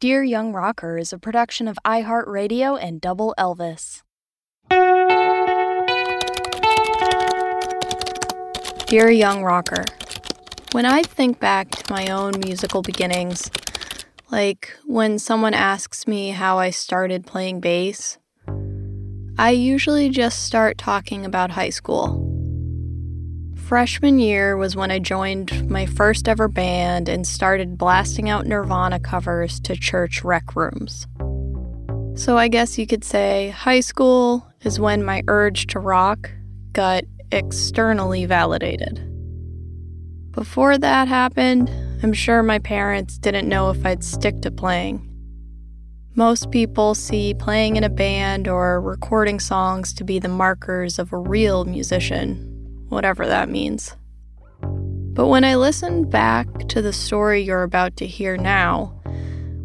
Dear Young Rocker is a production of iHeartRadio and Double Elvis. Dear Young Rocker, when I think back to my own musical beginnings, like when someone asks me how I started playing bass, I usually just start talking about high school. Freshman year was when I joined my first ever band and started blasting out Nirvana covers to church rec rooms. So I guess you could say high school is when my urge to rock got externally validated. Before that happened, I'm sure my parents didn't know if I'd stick to playing. Most people see playing in a band or recording songs to be the markers of a real musician, whatever that means. But when I listen back to the story you're about to hear now,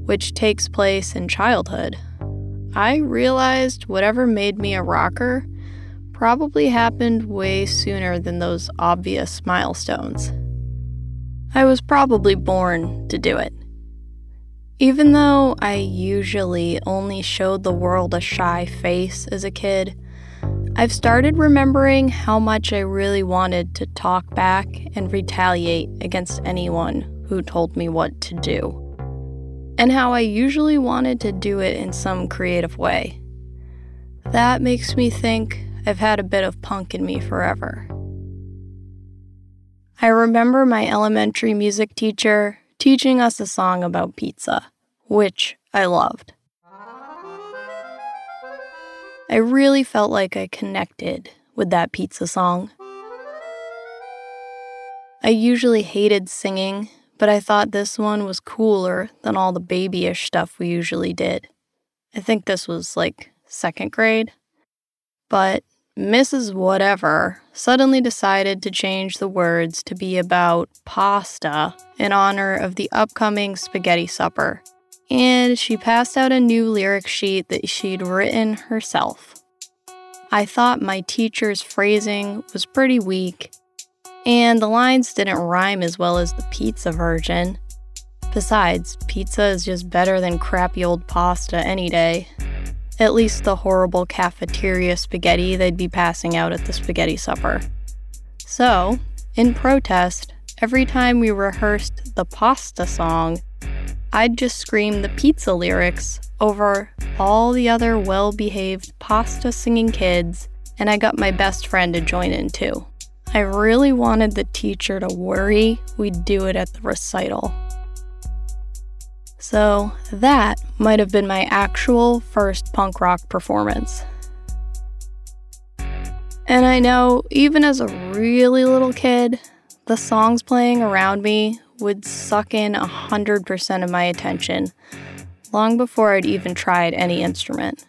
which takes place in childhood, I realized whatever made me a rocker probably happened way sooner than those obvious milestones. I was probably born to do it. Even though I usually only showed the world a shy face as a kid, I've started remembering how much I really wanted to talk back and retaliate against anyone who told me what to do. And how I usually wanted to do it in some creative way. That makes me think I've had a bit of punk in me forever. I remember my elementary music teacher teaching us a song about pizza, which I loved. I really felt like I connected with that pizza song. I usually hated singing, but I thought this one was cooler than all the babyish stuff we usually did. I think this was like second grade. But Mrs. Whatever suddenly decided to change the words to be about pasta in honor of the upcoming spaghetti supper and she passed out a new lyric sheet that she'd written herself. I thought my teacher's phrasing was pretty weak, and the lines didn't rhyme as well as the pizza version. Besides, pizza is just better than crappy old pasta any day. At least the horrible cafeteria spaghetti they'd be passing out at the spaghetti supper. So, in protest, every time we rehearsed the pasta song, I'd just scream the pizza lyrics over all the other well behaved pasta singing kids, and I got my best friend to join in too. I really wanted the teacher to worry we'd do it at the recital. So, that might have been my actual first punk rock performance. And I know, even as a really little kid, the songs playing around me would suck in 100% of my attention long before I'd even tried any instrument.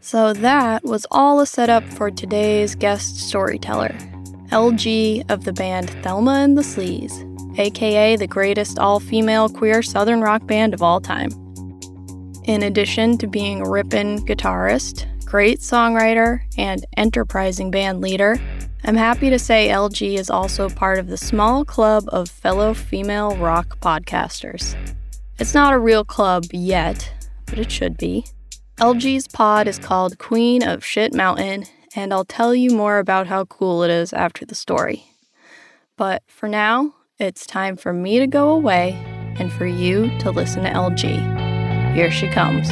So that was all a setup for today's guest storyteller, LG of the band Thelma and the Sleaze, aka the greatest all female queer southern rock band of all time. In addition to being a rippin' guitarist, great songwriter, and enterprising band leader, I'm happy to say LG is also part of the small club of fellow female rock podcasters. It's not a real club yet, but it should be. LG's pod is called Queen of Shit Mountain, and I'll tell you more about how cool it is after the story. But for now, it's time for me to go away and for you to listen to LG. Here she comes.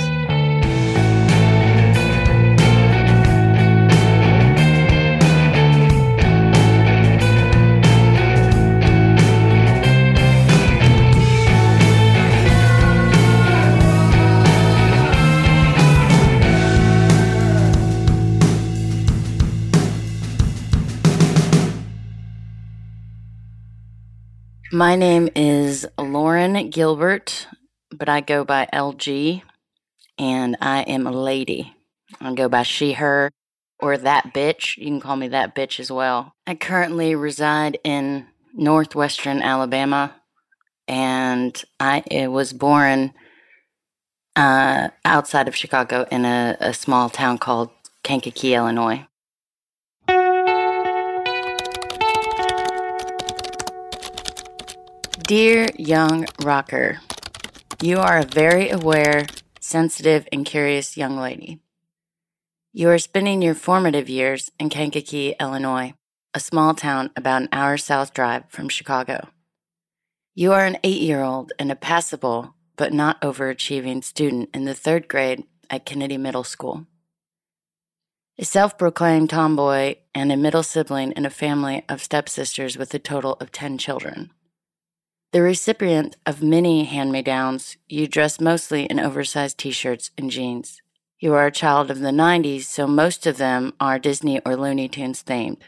My name is Lauren Gilbert, but I go by LG, and I am a lady. I go by she, her, or that bitch. You can call me that bitch as well. I currently reside in northwestern Alabama, and I was born uh, outside of Chicago in a, a small town called Kankakee, Illinois. Dear young rocker, You are a very aware, sensitive, and curious young lady. You are spending your formative years in Kankakee, Illinois, a small town about an hour south drive from Chicago. You are an eight year old and a passable, but not overachieving student in the third grade at Kennedy Middle School. A self proclaimed tomboy and a middle sibling in a family of stepsisters with a total of 10 children. The recipient of many hand me downs, you dress mostly in oversized t shirts and jeans. You are a child of the 90s, so most of them are Disney or Looney Tunes themed.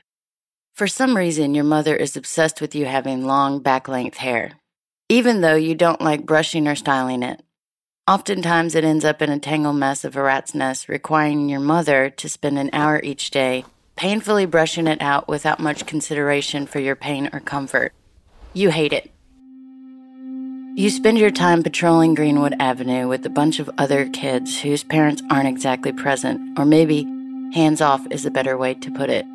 For some reason, your mother is obsessed with you having long back length hair, even though you don't like brushing or styling it. Oftentimes, it ends up in a tangled mess of a rat's nest, requiring your mother to spend an hour each day painfully brushing it out without much consideration for your pain or comfort. You hate it. You spend your time patrolling Greenwood Avenue with a bunch of other kids whose parents aren't exactly present, or maybe hands off is a better way to put it.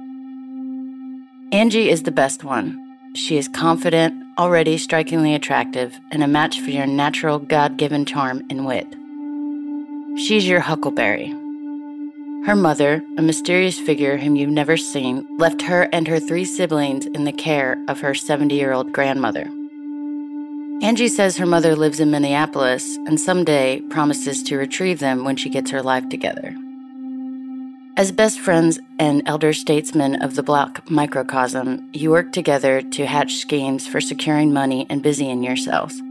Angie is the best one. She is confident, already strikingly attractive, and a match for your natural God given charm and wit. She's your huckleberry. Her mother, a mysterious figure whom you've never seen, left her and her three siblings in the care of her 70 year old grandmother. Angie says her mother lives in Minneapolis and someday promises to retrieve them when she gets her life together. As best friends and elder statesmen of the block microcosm, you work together to hatch schemes for securing money and busying yourselves.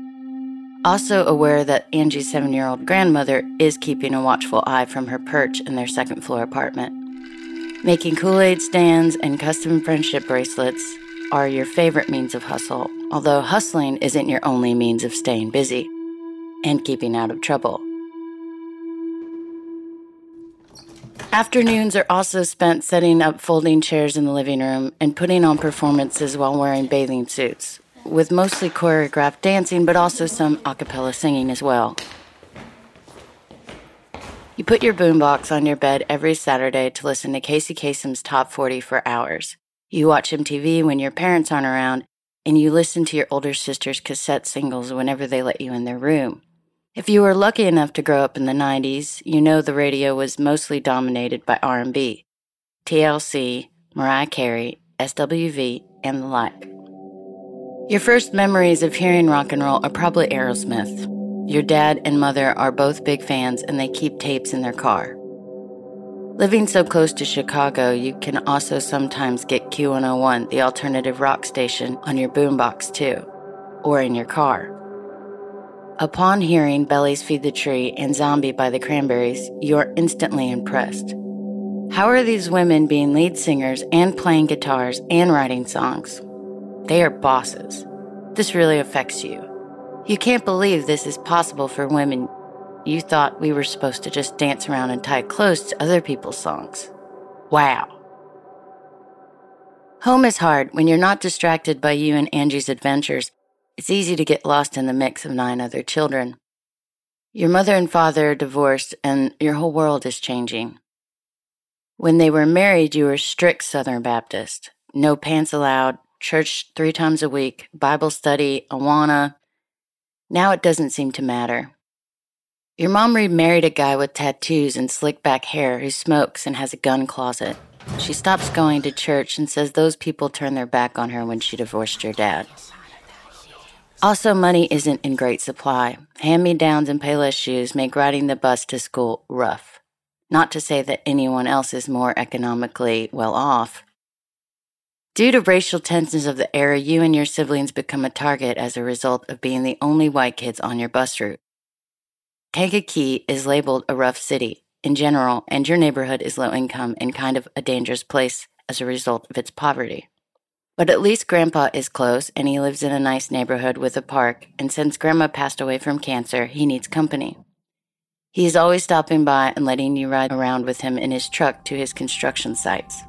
Also aware that Angie's seven year old grandmother is keeping a watchful eye from her perch in their second floor apartment. Making Kool Aid stands and custom friendship bracelets are your favorite means of hustle, although hustling isn't your only means of staying busy and keeping out of trouble. Afternoons are also spent setting up folding chairs in the living room and putting on performances while wearing bathing suits, with mostly choreographed dancing but also some a cappella singing as well. You put your boombox on your bed every Saturday to listen to Casey Kasem's Top 40 for hours. You watch MTV when your parents aren't around, and you listen to your older sister's cassette singles whenever they let you in their room. If you were lucky enough to grow up in the 90s, you know the radio was mostly dominated by R&B, TLC, Mariah Carey, SWV, and the like. Your first memories of hearing rock and roll are probably Aerosmith. Your dad and mother are both big fans and they keep tapes in their car. Living so close to Chicago, you can also sometimes get Q101, the alternative rock station, on your boombox too, or in your car. Upon hearing Belly's Feed the Tree and Zombie by the Cranberries, you are instantly impressed. How are these women being lead singers and playing guitars and writing songs? They are bosses. This really affects you. You can't believe this is possible for women. You thought we were supposed to just dance around in tight clothes to other people's songs. Wow. Home is hard when you're not distracted by you and Angie's adventures it's easy to get lost in the mix of nine other children. Your mother and father are divorced, and your whole world is changing. When they were married, you were strict Southern Baptist. No pants allowed, church three times a week, Bible study, Awana. Now it doesn't seem to matter. Your mom remarried a guy with tattoos and slick back hair who smokes and has a gun closet. She stops going to church and says those people turned their back on her when she divorced your dad. Also, money isn't in great supply. Hand me downs and Payless shoes make riding the bus to school rough. Not to say that anyone else is more economically well off. Due to racial tensions of the era, you and your siblings become a target as a result of being the only white kids on your bus route. Kankakee is labeled a rough city in general, and your neighborhood is low income and kind of a dangerous place as a result of its poverty. But at least Grandpa is close and he lives in a nice neighborhood with a park, and since Grandma passed away from cancer, he needs company. He is always stopping by and letting you ride around with him in his truck to his construction sites.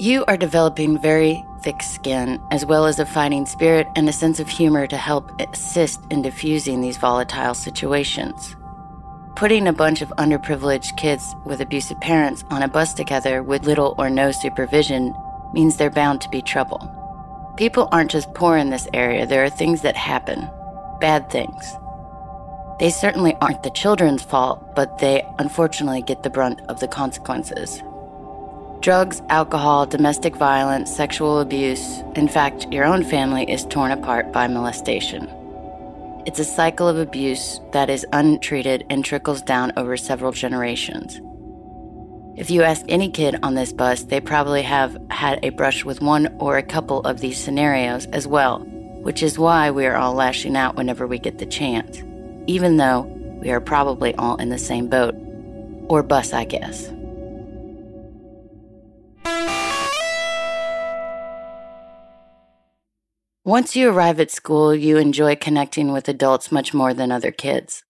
You are developing very thick skin, as well as a fighting spirit and a sense of humor to help assist in diffusing these volatile situations. Putting a bunch of underprivileged kids with abusive parents on a bus together with little or no supervision means they're bound to be trouble. People aren't just poor in this area, there are things that happen, bad things. They certainly aren't the children's fault, but they unfortunately get the brunt of the consequences. Drugs, alcohol, domestic violence, sexual abuse, in fact, your own family is torn apart by molestation. It's a cycle of abuse that is untreated and trickles down over several generations. If you ask any kid on this bus, they probably have had a brush with one or a couple of these scenarios as well, which is why we are all lashing out whenever we get the chance, even though we are probably all in the same boat. Or bus, I guess. Once you arrive at school, you enjoy connecting with adults much more than other kids.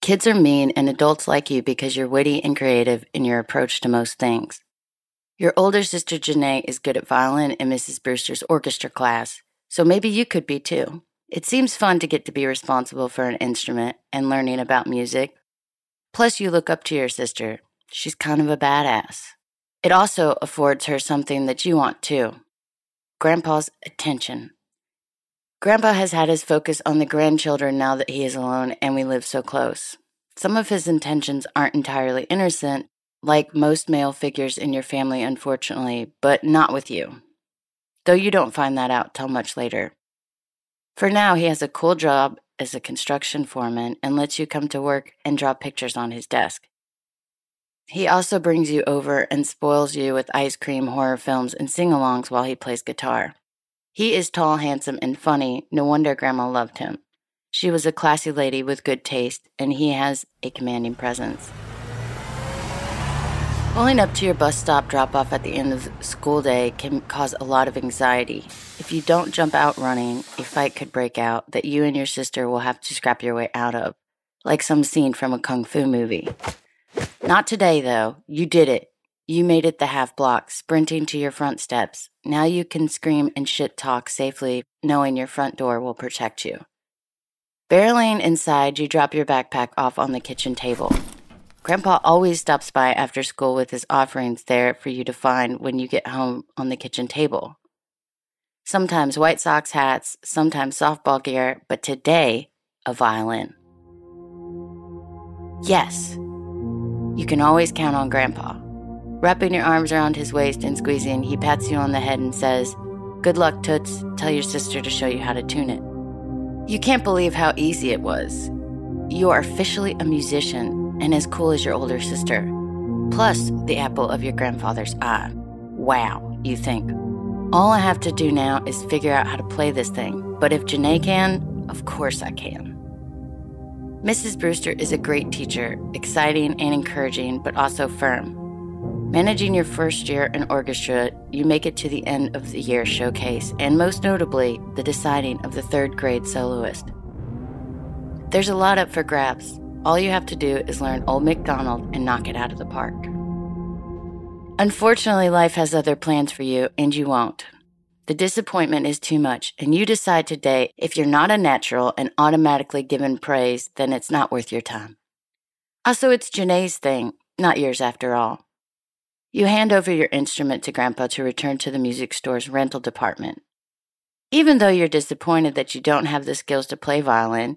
Kids are mean, and adults like you because you're witty and creative in your approach to most things. Your older sister Janae is good at violin in Mrs. Brewster's orchestra class, so maybe you could be too. It seems fun to get to be responsible for an instrument and learning about music. Plus, you look up to your sister. She's kind of a badass. It also affords her something that you want too Grandpa's attention. Grandpa has had his focus on the grandchildren now that he is alone and we live so close. Some of his intentions aren't entirely innocent, like most male figures in your family, unfortunately, but not with you. Though you don't find that out till much later. For now, he has a cool job as a construction foreman and lets you come to work and draw pictures on his desk. He also brings you over and spoils you with ice cream, horror films, and sing alongs while he plays guitar. He is tall, handsome, and funny. No wonder Grandma loved him. She was a classy lady with good taste, and he has a commanding presence. Pulling up to your bus stop drop off at the end of the school day can cause a lot of anxiety. If you don't jump out running, a fight could break out that you and your sister will have to scrap your way out of, like some scene from a kung fu movie. Not today, though. You did it. You made it the half block, sprinting to your front steps. Now you can scream and shit talk safely, knowing your front door will protect you. Barreling inside, you drop your backpack off on the kitchen table. Grandpa always stops by after school with his offerings there for you to find when you get home on the kitchen table. Sometimes White Sox hats, sometimes softball gear, but today, a violin. Yes, you can always count on Grandpa. Wrapping your arms around his waist and squeezing, he pats you on the head and says, Good luck, Toots. Tell your sister to show you how to tune it. You can't believe how easy it was. You are officially a musician and as cool as your older sister. Plus, the apple of your grandfather's eye. Wow, you think. All I have to do now is figure out how to play this thing, but if Janae can, of course I can. Mrs. Brewster is a great teacher, exciting and encouraging, but also firm. Managing your first year in orchestra, you make it to the end of the year showcase, and most notably, the deciding of the third grade soloist. There's a lot up for grabs. All you have to do is learn Old MacDonald and knock it out of the park. Unfortunately, life has other plans for you, and you won't. The disappointment is too much, and you decide today if you're not a natural and automatically given praise, then it's not worth your time. Also, it's Janae's thing, not yours after all. You hand over your instrument to Grandpa to return to the music store's rental department. Even though you're disappointed that you don't have the skills to play violin,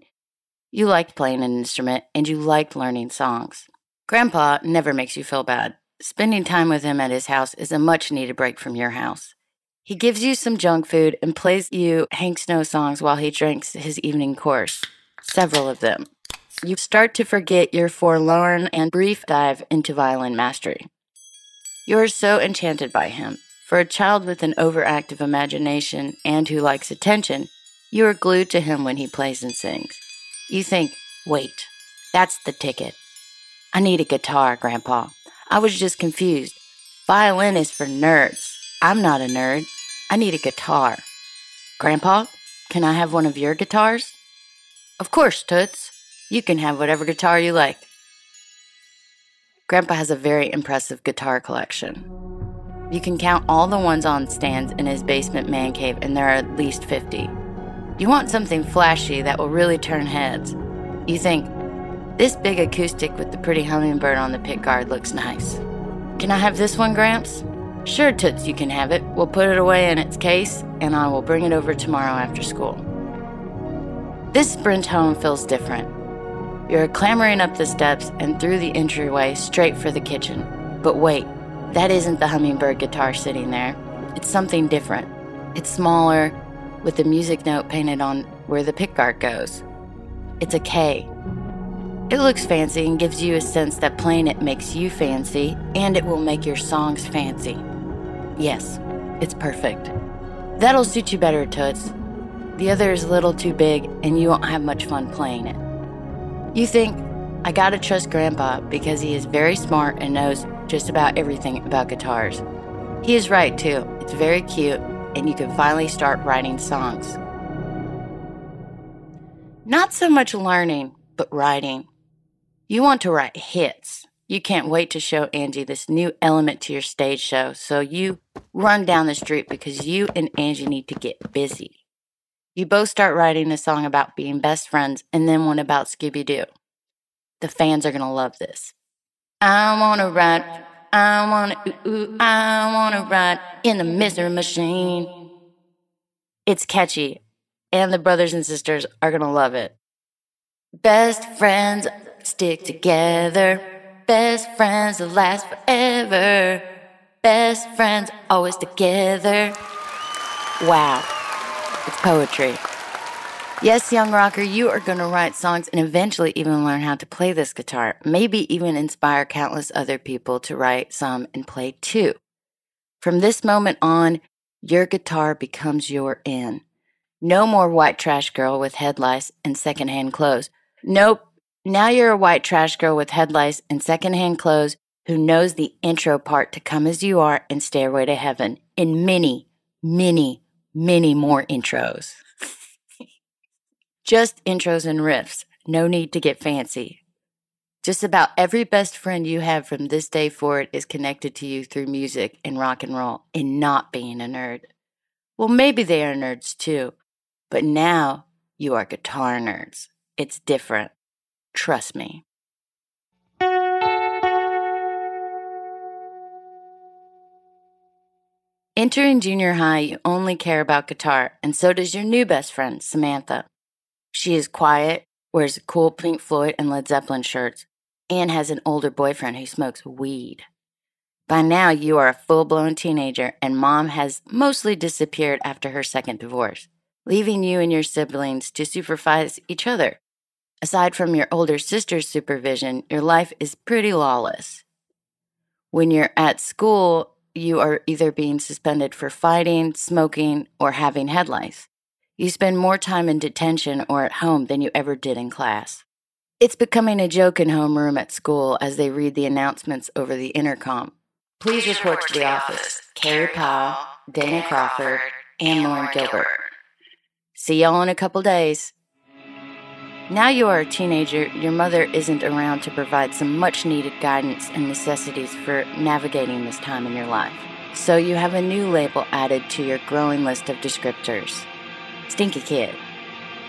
you liked playing an instrument and you liked learning songs. Grandpa never makes you feel bad. Spending time with him at his house is a much needed break from your house. He gives you some junk food and plays you Hank Snow songs while he drinks his evening course, several of them. You start to forget your forlorn and brief dive into violin mastery. You are so enchanted by him. For a child with an overactive imagination and who likes attention, you are glued to him when he plays and sings. You think, wait, that's the ticket. I need a guitar, Grandpa. I was just confused. Violin is for nerds. I'm not a nerd. I need a guitar. Grandpa, can I have one of your guitars? Of course, Toots. You can have whatever guitar you like. Grandpa has a very impressive guitar collection. You can count all the ones on stands in his basement man cave, and there are at least 50. You want something flashy that will really turn heads. You think, this big acoustic with the pretty hummingbird on the pickguard looks nice. Can I have this one, Gramps? Sure, Toots, you can have it. We'll put it away in its case, and I will bring it over tomorrow after school. This sprint home feels different. You're clambering up the steps and through the entryway straight for the kitchen. But wait, that isn't the hummingbird guitar sitting there. It's something different. It's smaller, with the music note painted on where the pickguard goes. It's a Kay. It looks fancy and gives you a sense that playing it makes you fancy and it will make your songs fancy. Yes, it's perfect. That'll suit you better, Toots. The other is a little too big and you won't have much fun playing it. You think, I gotta trust Grandpa because he is very smart and knows just about everything about guitars. He is right, too. It's very cute, and you can finally start writing songs. Not so much learning, but writing. You want to write hits. You can't wait to show Angie this new element to your stage show, so you run down the street because you and Angie need to get busy. You both start writing a song about being best friends and then one about Scooby Doo. The fans are to love this. I want to ride, I want to, ooh, I want to ride in the mystery machine. It's catchy, and the brothers and sisters are to love it. Best friends stick together. Best friends will last forever. Best friends always together. Wow. It's poetry. Yes, young rocker, you are going to write songs and eventually even learn how to play this guitar. Maybe even inspire countless other people to write some and play too. From this moment on, your guitar becomes your in. No more white trash girl with head lice and secondhand clothes. Nope. Now you're a white trash girl with head lice and secondhand clothes who knows the intro part to Come As You Are and Stairway to Heaven in many, many, many more intros. Just intros and riffs. No need to get fancy. Just about every best friend you have from this day forward is connected to you through music and rock and roll and not being a nerd. Well, maybe they are nerds too, but now you are guitar nerds. It's different. Trust me. Entering junior high, you only care about guitar, and so does your new best friend, Samantha. She is quiet, wears cool Pink Floyd and Led Zeppelin shirts, and has an older boyfriend who smokes weed. By now, you are a full blown teenager, and mom has mostly disappeared after her second divorce, leaving you and your siblings to supervise each other. Aside from your older sister's supervision, your life is pretty lawless. When you're at school, you are either being suspended for fighting, smoking, or having head lice. You spend more time in detention or at home than you ever did in class. It's becoming a joke in homeroom at school as they read the announcements over the intercom. Please, Please report, report, to the, office. office. Carrie Powell, Dana Crawford, and Lauren Gilbert. See y'all in a couple days. Now you are a teenager, your mother isn't around to provide some much needed guidance and necessities for navigating this time in your life. So you have a new label added to your growing list of descriptors Stinky Kid.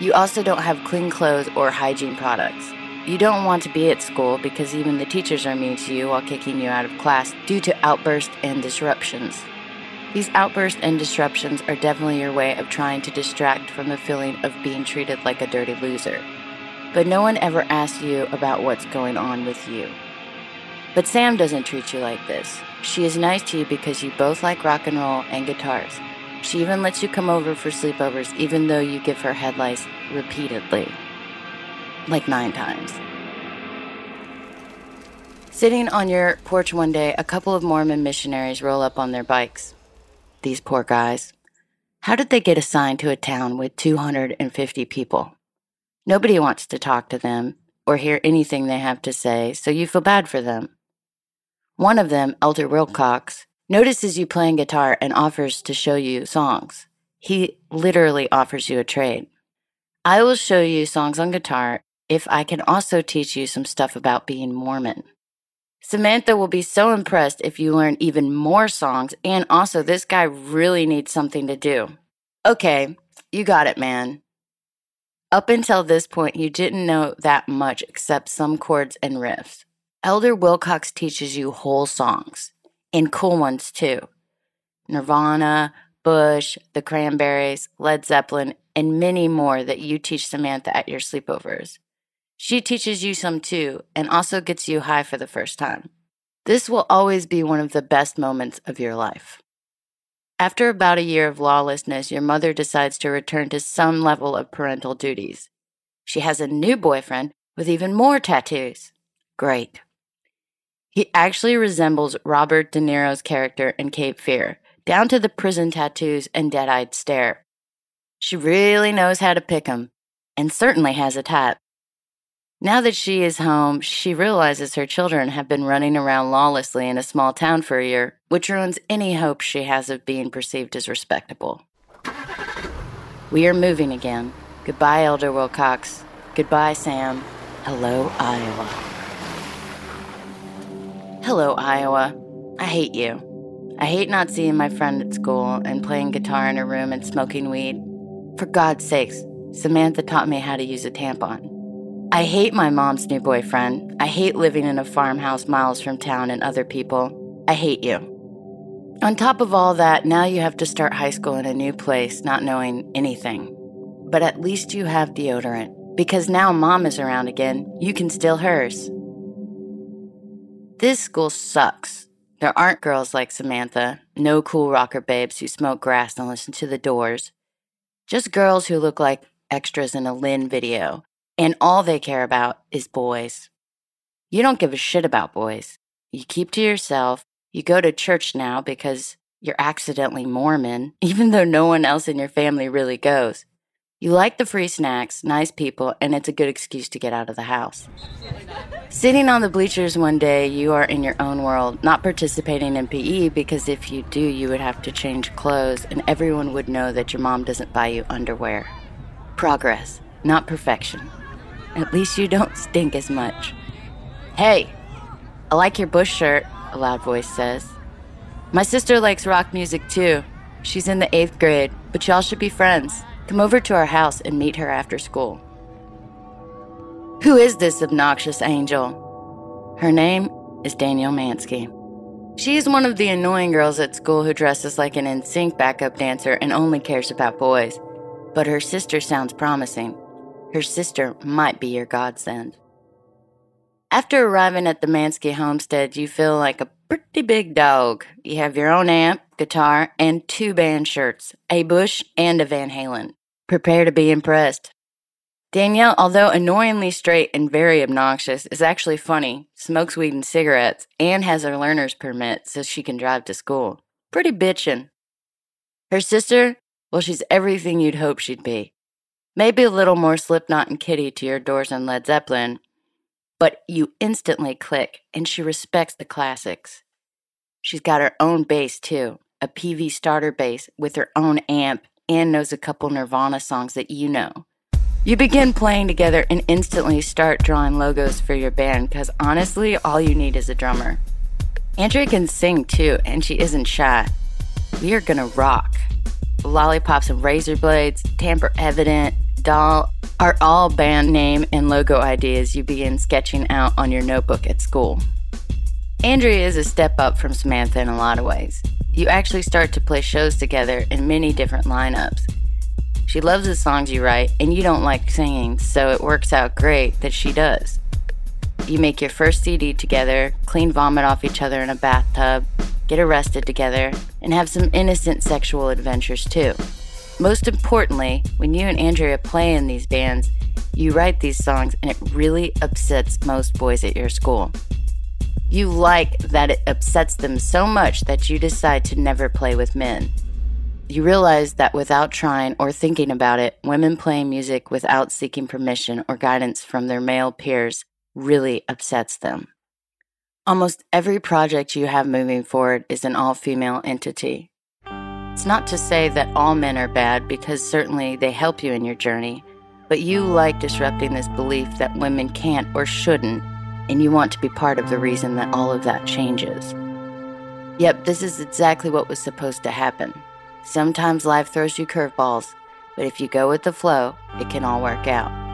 You also don't have clean clothes or hygiene products. You don't want to be at school because even the teachers are mean to you while kicking you out of class due to outbursts and disruptions. These outbursts and disruptions are definitely your way of trying to distract from the feeling of being treated like a dirty loser but no one ever asks you about what's going on with you. But Sam doesn't treat you like this. She is nice to you because you both like rock and roll and guitars. She even lets you come over for sleepovers, even though you give her head lice repeatedly. Like nine times. Sitting on your porch one day, a couple of Mormon missionaries roll up on their bikes. These poor guys. How did they get assigned to a town with 250 people? Nobody wants to talk to them or hear anything they have to say, so you feel bad for them. One of them, Elder Wilcox, notices you playing guitar and offers to show you songs. He literally offers you a trade. I will show you songs on guitar if I can also teach you some stuff about being Mormon. Samantha will be so impressed if you learn even more songs, and also, this guy really needs something to do. Okay, you got it, man. Up until this point, you didn't know that much except some chords and riffs. Elder Wilcox teaches you whole songs, and cool ones too. Nirvana, Bush, The Cranberries, Led Zeppelin, and many more that you teach Samantha at your sleepovers. She teaches you some too, and also gets you high for the first time. This will always be one of the best moments of your life. After about a year of lawlessness, your mother decides to return to some level of parental duties. She has a new boyfriend with even more tattoos. Great. He actually resembles Robert De Niro's character in Cape Fear, down to the prison tattoos and dead eyed stare. She really knows how to pick 'em, and certainly has a type. Now that she is home, she realizes her children have been running around lawlessly in a small town for a year, which ruins any hope she has of being perceived as respectable. We are moving again. Goodbye, Elder Wilcox. Goodbye, Sam. Hello, Iowa. Hello, Iowa. I hate you. I hate not seeing my friend at school and playing guitar in her room and smoking weed. For God's sakes, Samantha taught me how to use a tampon. I hate my mom's new boyfriend. I hate living in a farmhouse miles from town and other people. I hate you. On top of all that, now you have to start high school in a new place, not knowing anything. But at least you have deodorant, because now mom is around again, you can steal hers. This school sucks. There aren't girls like Samantha, no cool rocker babes who smoke grass and listen to the doors. Just girls who look like extras in a Lynn video and all they care about is boys. You don't give a shit about boys. You keep to yourself. You go to church now because you're accidentally Mormon, even though no one else in your family really goes. You like the free snacks, nice people, and it's a good excuse to get out of the house. Sitting on the bleachers one day, you are in your own world, not participating in PE because if you do, you would have to change clothes and everyone would know that your mom doesn't buy you underwear. Progress, not perfection. At least you don't stink as much. Hey, I like your bush shirt, a loud voice says. My sister likes rock music too. She's in the eighth grade, but y'all should be friends. Come over to our house and meet her after school. Who is this obnoxious angel? Her name is Danielle Mansky. She is one of the annoying girls at school who dresses like an NSYNC backup dancer and only cares about boys. But her sister sounds promising. Her sister might be your godsend. After arriving at the Mansky homestead, you feel like a pretty big dog. You have your own amp, guitar, and two band shirts a Bush and a Van Halen. Prepare to be impressed. Danielle, although annoyingly straight and very obnoxious, is actually funny, smokes weed and cigarettes, and has a learner's permit so she can drive to school. Pretty bitchin'. Her sister, well, she's everything you'd hope she'd be. Maybe a little more Slipknot and Kittie to your Doors and Led Zeppelin, but you instantly click, and she respects the classics. She's got her own bass too, a PV starter bass with her own amp, and knows a couple Nirvana songs that you know. You begin playing together and instantly start drawing logos for your band because honestly, all you need is a drummer. Andrea can sing too, and she isn't shy. We are gonna rock. Lollipops and razor blades, tamper evident, doll are all band name and logo ideas you begin sketching out on your notebook at school. Andrea is a step up from Samantha in a lot of ways. You actually start to play shows together in many different lineups. She loves the songs you write, and you don't like singing, so it works out great that she does. You make your first CD together, clean vomit off each other in a bathtub, get arrested together, and have some innocent sexual adventures too. Most importantly, when you and Andrea play in these bands, you write these songs and it really upsets most boys at your school. You like that it upsets them so much that you decide to never play with men. You realize that without trying or thinking about it, women playing music without seeking permission or guidance from their male peers really upsets them. Almost every project you have moving forward is an all female entity. It's not to say that all men are bad, because certainly they help you in your journey, but you like disrupting this belief that women can't or shouldn't, and you want to be part of the reason that all of that changes. Yep, this is exactly what was supposed to happen. Sometimes life throws you curveballs, but if you go with the flow, it can all work out.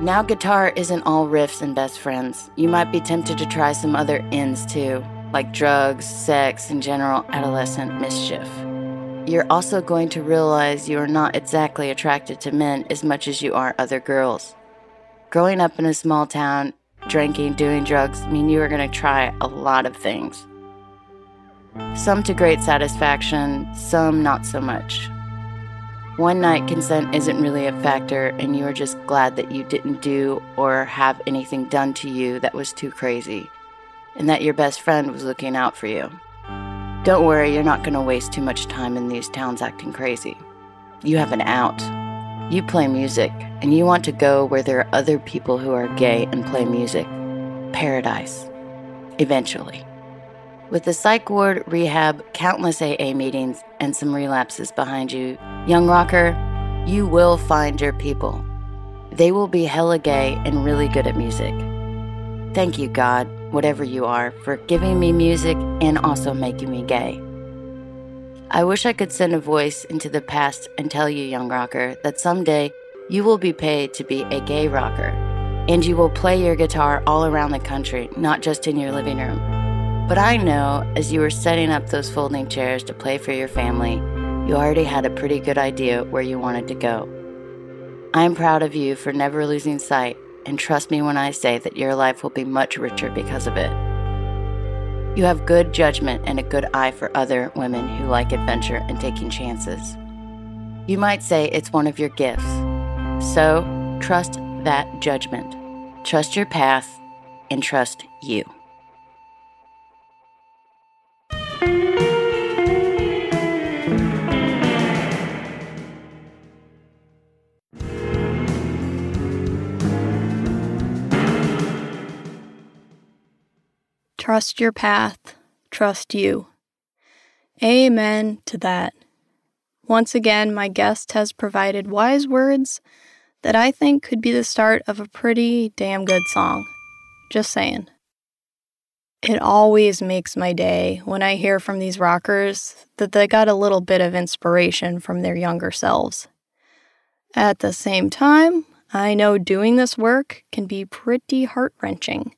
Now, guitar isn't all riffs and best friends. You might be tempted to try some other ends too, like drugs, sex, and general adolescent mischief you're also going to realize you are not exactly attracted to men as much as you are other girls. growing up in a small town, drinking, doing drugs, mean, you are going to try a lot of things. Some to great satisfaction, some not so much. One night consent isn't really a factor, and you are just glad that you didn't do or have anything done to you that was too crazy, and that your best friend was looking out for you. Don't worry, you're not going to waste too much time in these towns acting crazy. You have an out. You play music, and you want to go where there are other people who are gay and play music. Paradise. Eventually. With the psych ward, rehab, countless AA meetings, and some relapses behind you, young rocker, you will find your people. They will be hella gay and really good at music. Thank you, God, whatever you are, for giving me music and also making me gay. I wish I could send a voice into the past and tell you, young rocker, that someday you will be paid to be a gay rocker, and you will play your guitar all around the country, not just in your living room. But I know as you were setting up those folding chairs to play for your family, you already had a pretty good idea where you wanted to go. I am proud of you for never losing sight, and trust me when I say that your life will be much richer because of it. You have good judgment and a good eye for other women who like adventure and taking chances. You might say it's one of your gifts. So, trust that judgment. Trust your path and trust you. Trust your path, trust you. Amen to that. Once again, my guest has provided wise words that I think could be the start of a pretty damn good song. Just saying. It always makes my day when I hear from these rockers that they got a little bit of inspiration from their younger selves. At the same time, I know doing this work can be pretty heart wrenching.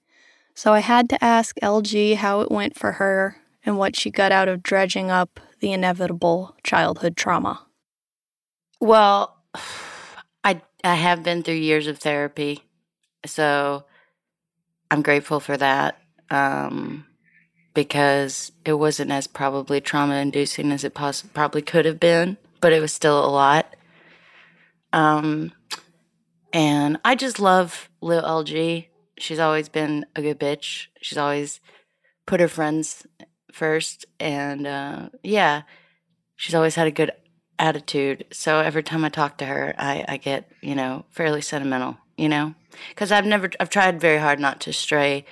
So I had to ask LG how it went for her and what she got out of dredging up the inevitable childhood trauma. Well, I I have been through years of therapy, so I'm grateful for that um, because it wasn't as probably trauma inducing as it poss- probably could have been, but it was still a lot. Um, and I just love Lil LG she's always been a good bitch. She's always put her friends first, and uh, yeah, she's always had a good attitude. So every time I talk to her, I, I get you know fairly sentimental, you know, because I've never I've tried very hard not to stray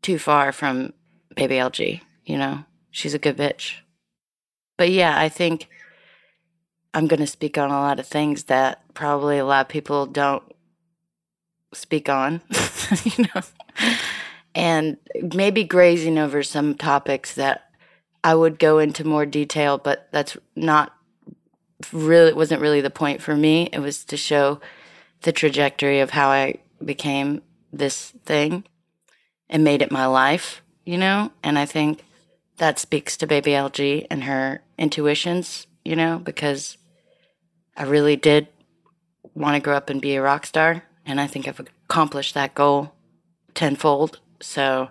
too far from baby LG. You know, she's a good bitch. But yeah, I think I'm going to speak on a lot of things that probably a lot of people don't speak on, you know, and maybe grazing over some topics that I would go into more detail, but that's not really wasn't really the point for me. It was to show the trajectory of how I became this thing and made it my life, you know? And I think that speaks to baby LG and her intuitions, you know, because I really did want to grow up and be a rock star and I think I've accomplished that goal tenfold. So,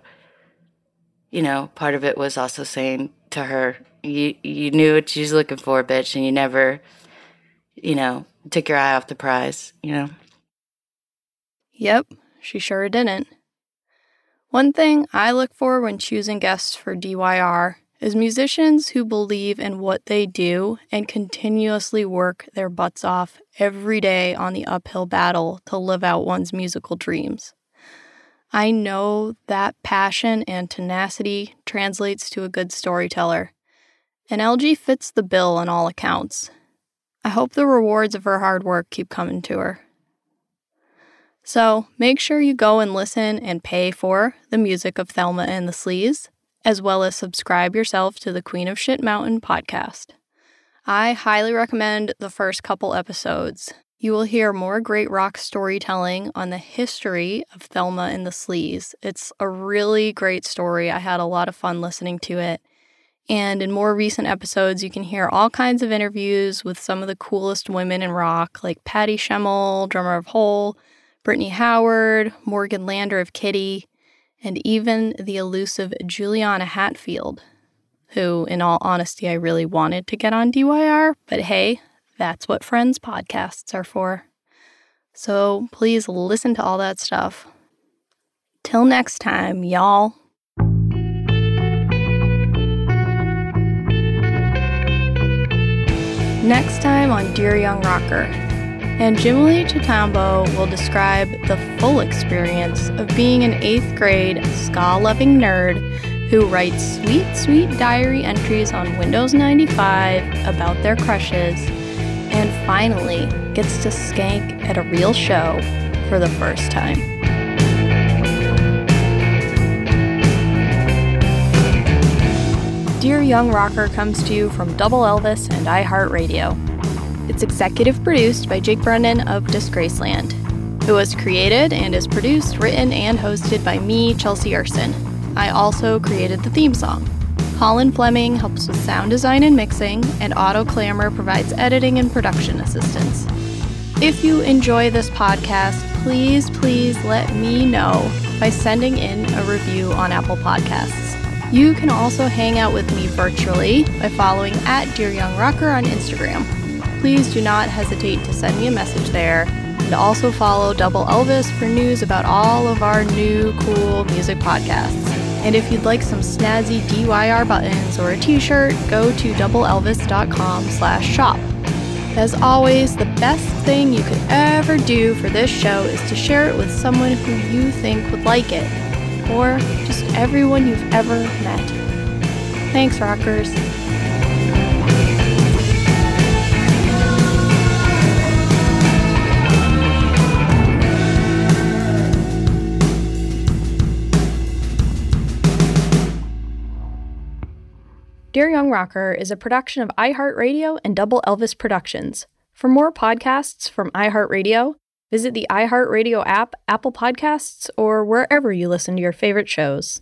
you know, part of it was also saying to her, "You you knew what she was looking for, bitch, and you never, you know, took your eye off the prize." You know. Yep, she sure didn't. One thing I look for when choosing guests for DYR is musicians who believe in what they do and continuously work their butts off every day on the uphill battle to live out one's musical dreams. I know that passion and tenacity translates to a good storyteller, and LG fits the bill on all accounts. I hope the rewards of her hard work keep coming to her. So make sure you go and listen and pay for the music of Thelma and the Sleaze as well as subscribe yourself to the Queen of Shit Mountain podcast. I highly recommend the first couple episodes. You will hear more great rock storytelling on the history of Thelma and the Sleaze. It's a really great story. I had a lot of fun listening to it. And in more recent episodes, you can hear all kinds of interviews with some of the coolest women in rock, like Patty Schemel, drummer of Hole, Brittany Howard, Morgan Lander of Kittie, and even the elusive Juliana Hatfield, who, in all honesty, I really wanted to get on DYR, but hey, that's what Friends podcasts are for. So please listen to all that stuff. Till next time, y'all. Next time on Dear Young Rocker. And Jimmy Chitambo will describe the full experience of being an eighth grade ska loving nerd who writes sweet, sweet diary entries on Windows 95 about their crushes and finally gets to skank at a real show for the first time. Dear Young Rocker comes to you from Double Elvis and iHeartRadio. It's executive produced by Jake Brennan of Disgraceland. It was created and is produced, written, and hosted by me, Chelsea Erson. I also created the theme song. Colin Fleming helps with sound design and mixing, and Otto provides editing and production assistance. If you enjoy this podcast, please, please let me know by sending in a review on Apple Podcasts. You can also hang out with me virtually by following at Dear Young Rocker on Instagram. Please do not hesitate to send me a message there, and also follow Double Elvis for news about all of our new cool music podcasts. And if you'd like some snazzy DYR buttons or a t-shirt, go to doubleelvis.com slash shop. As always, the best thing you could ever do for this show is to share it with someone who you think would like it or just everyone you've ever met. Thanks, rockers. Dear Young Rocker is a production of iHeartRadio and Double Elvis Productions. For more podcasts from iHeartRadio, Visit the iHeartRadio app, Apple Podcasts, or wherever you listen to your favorite shows.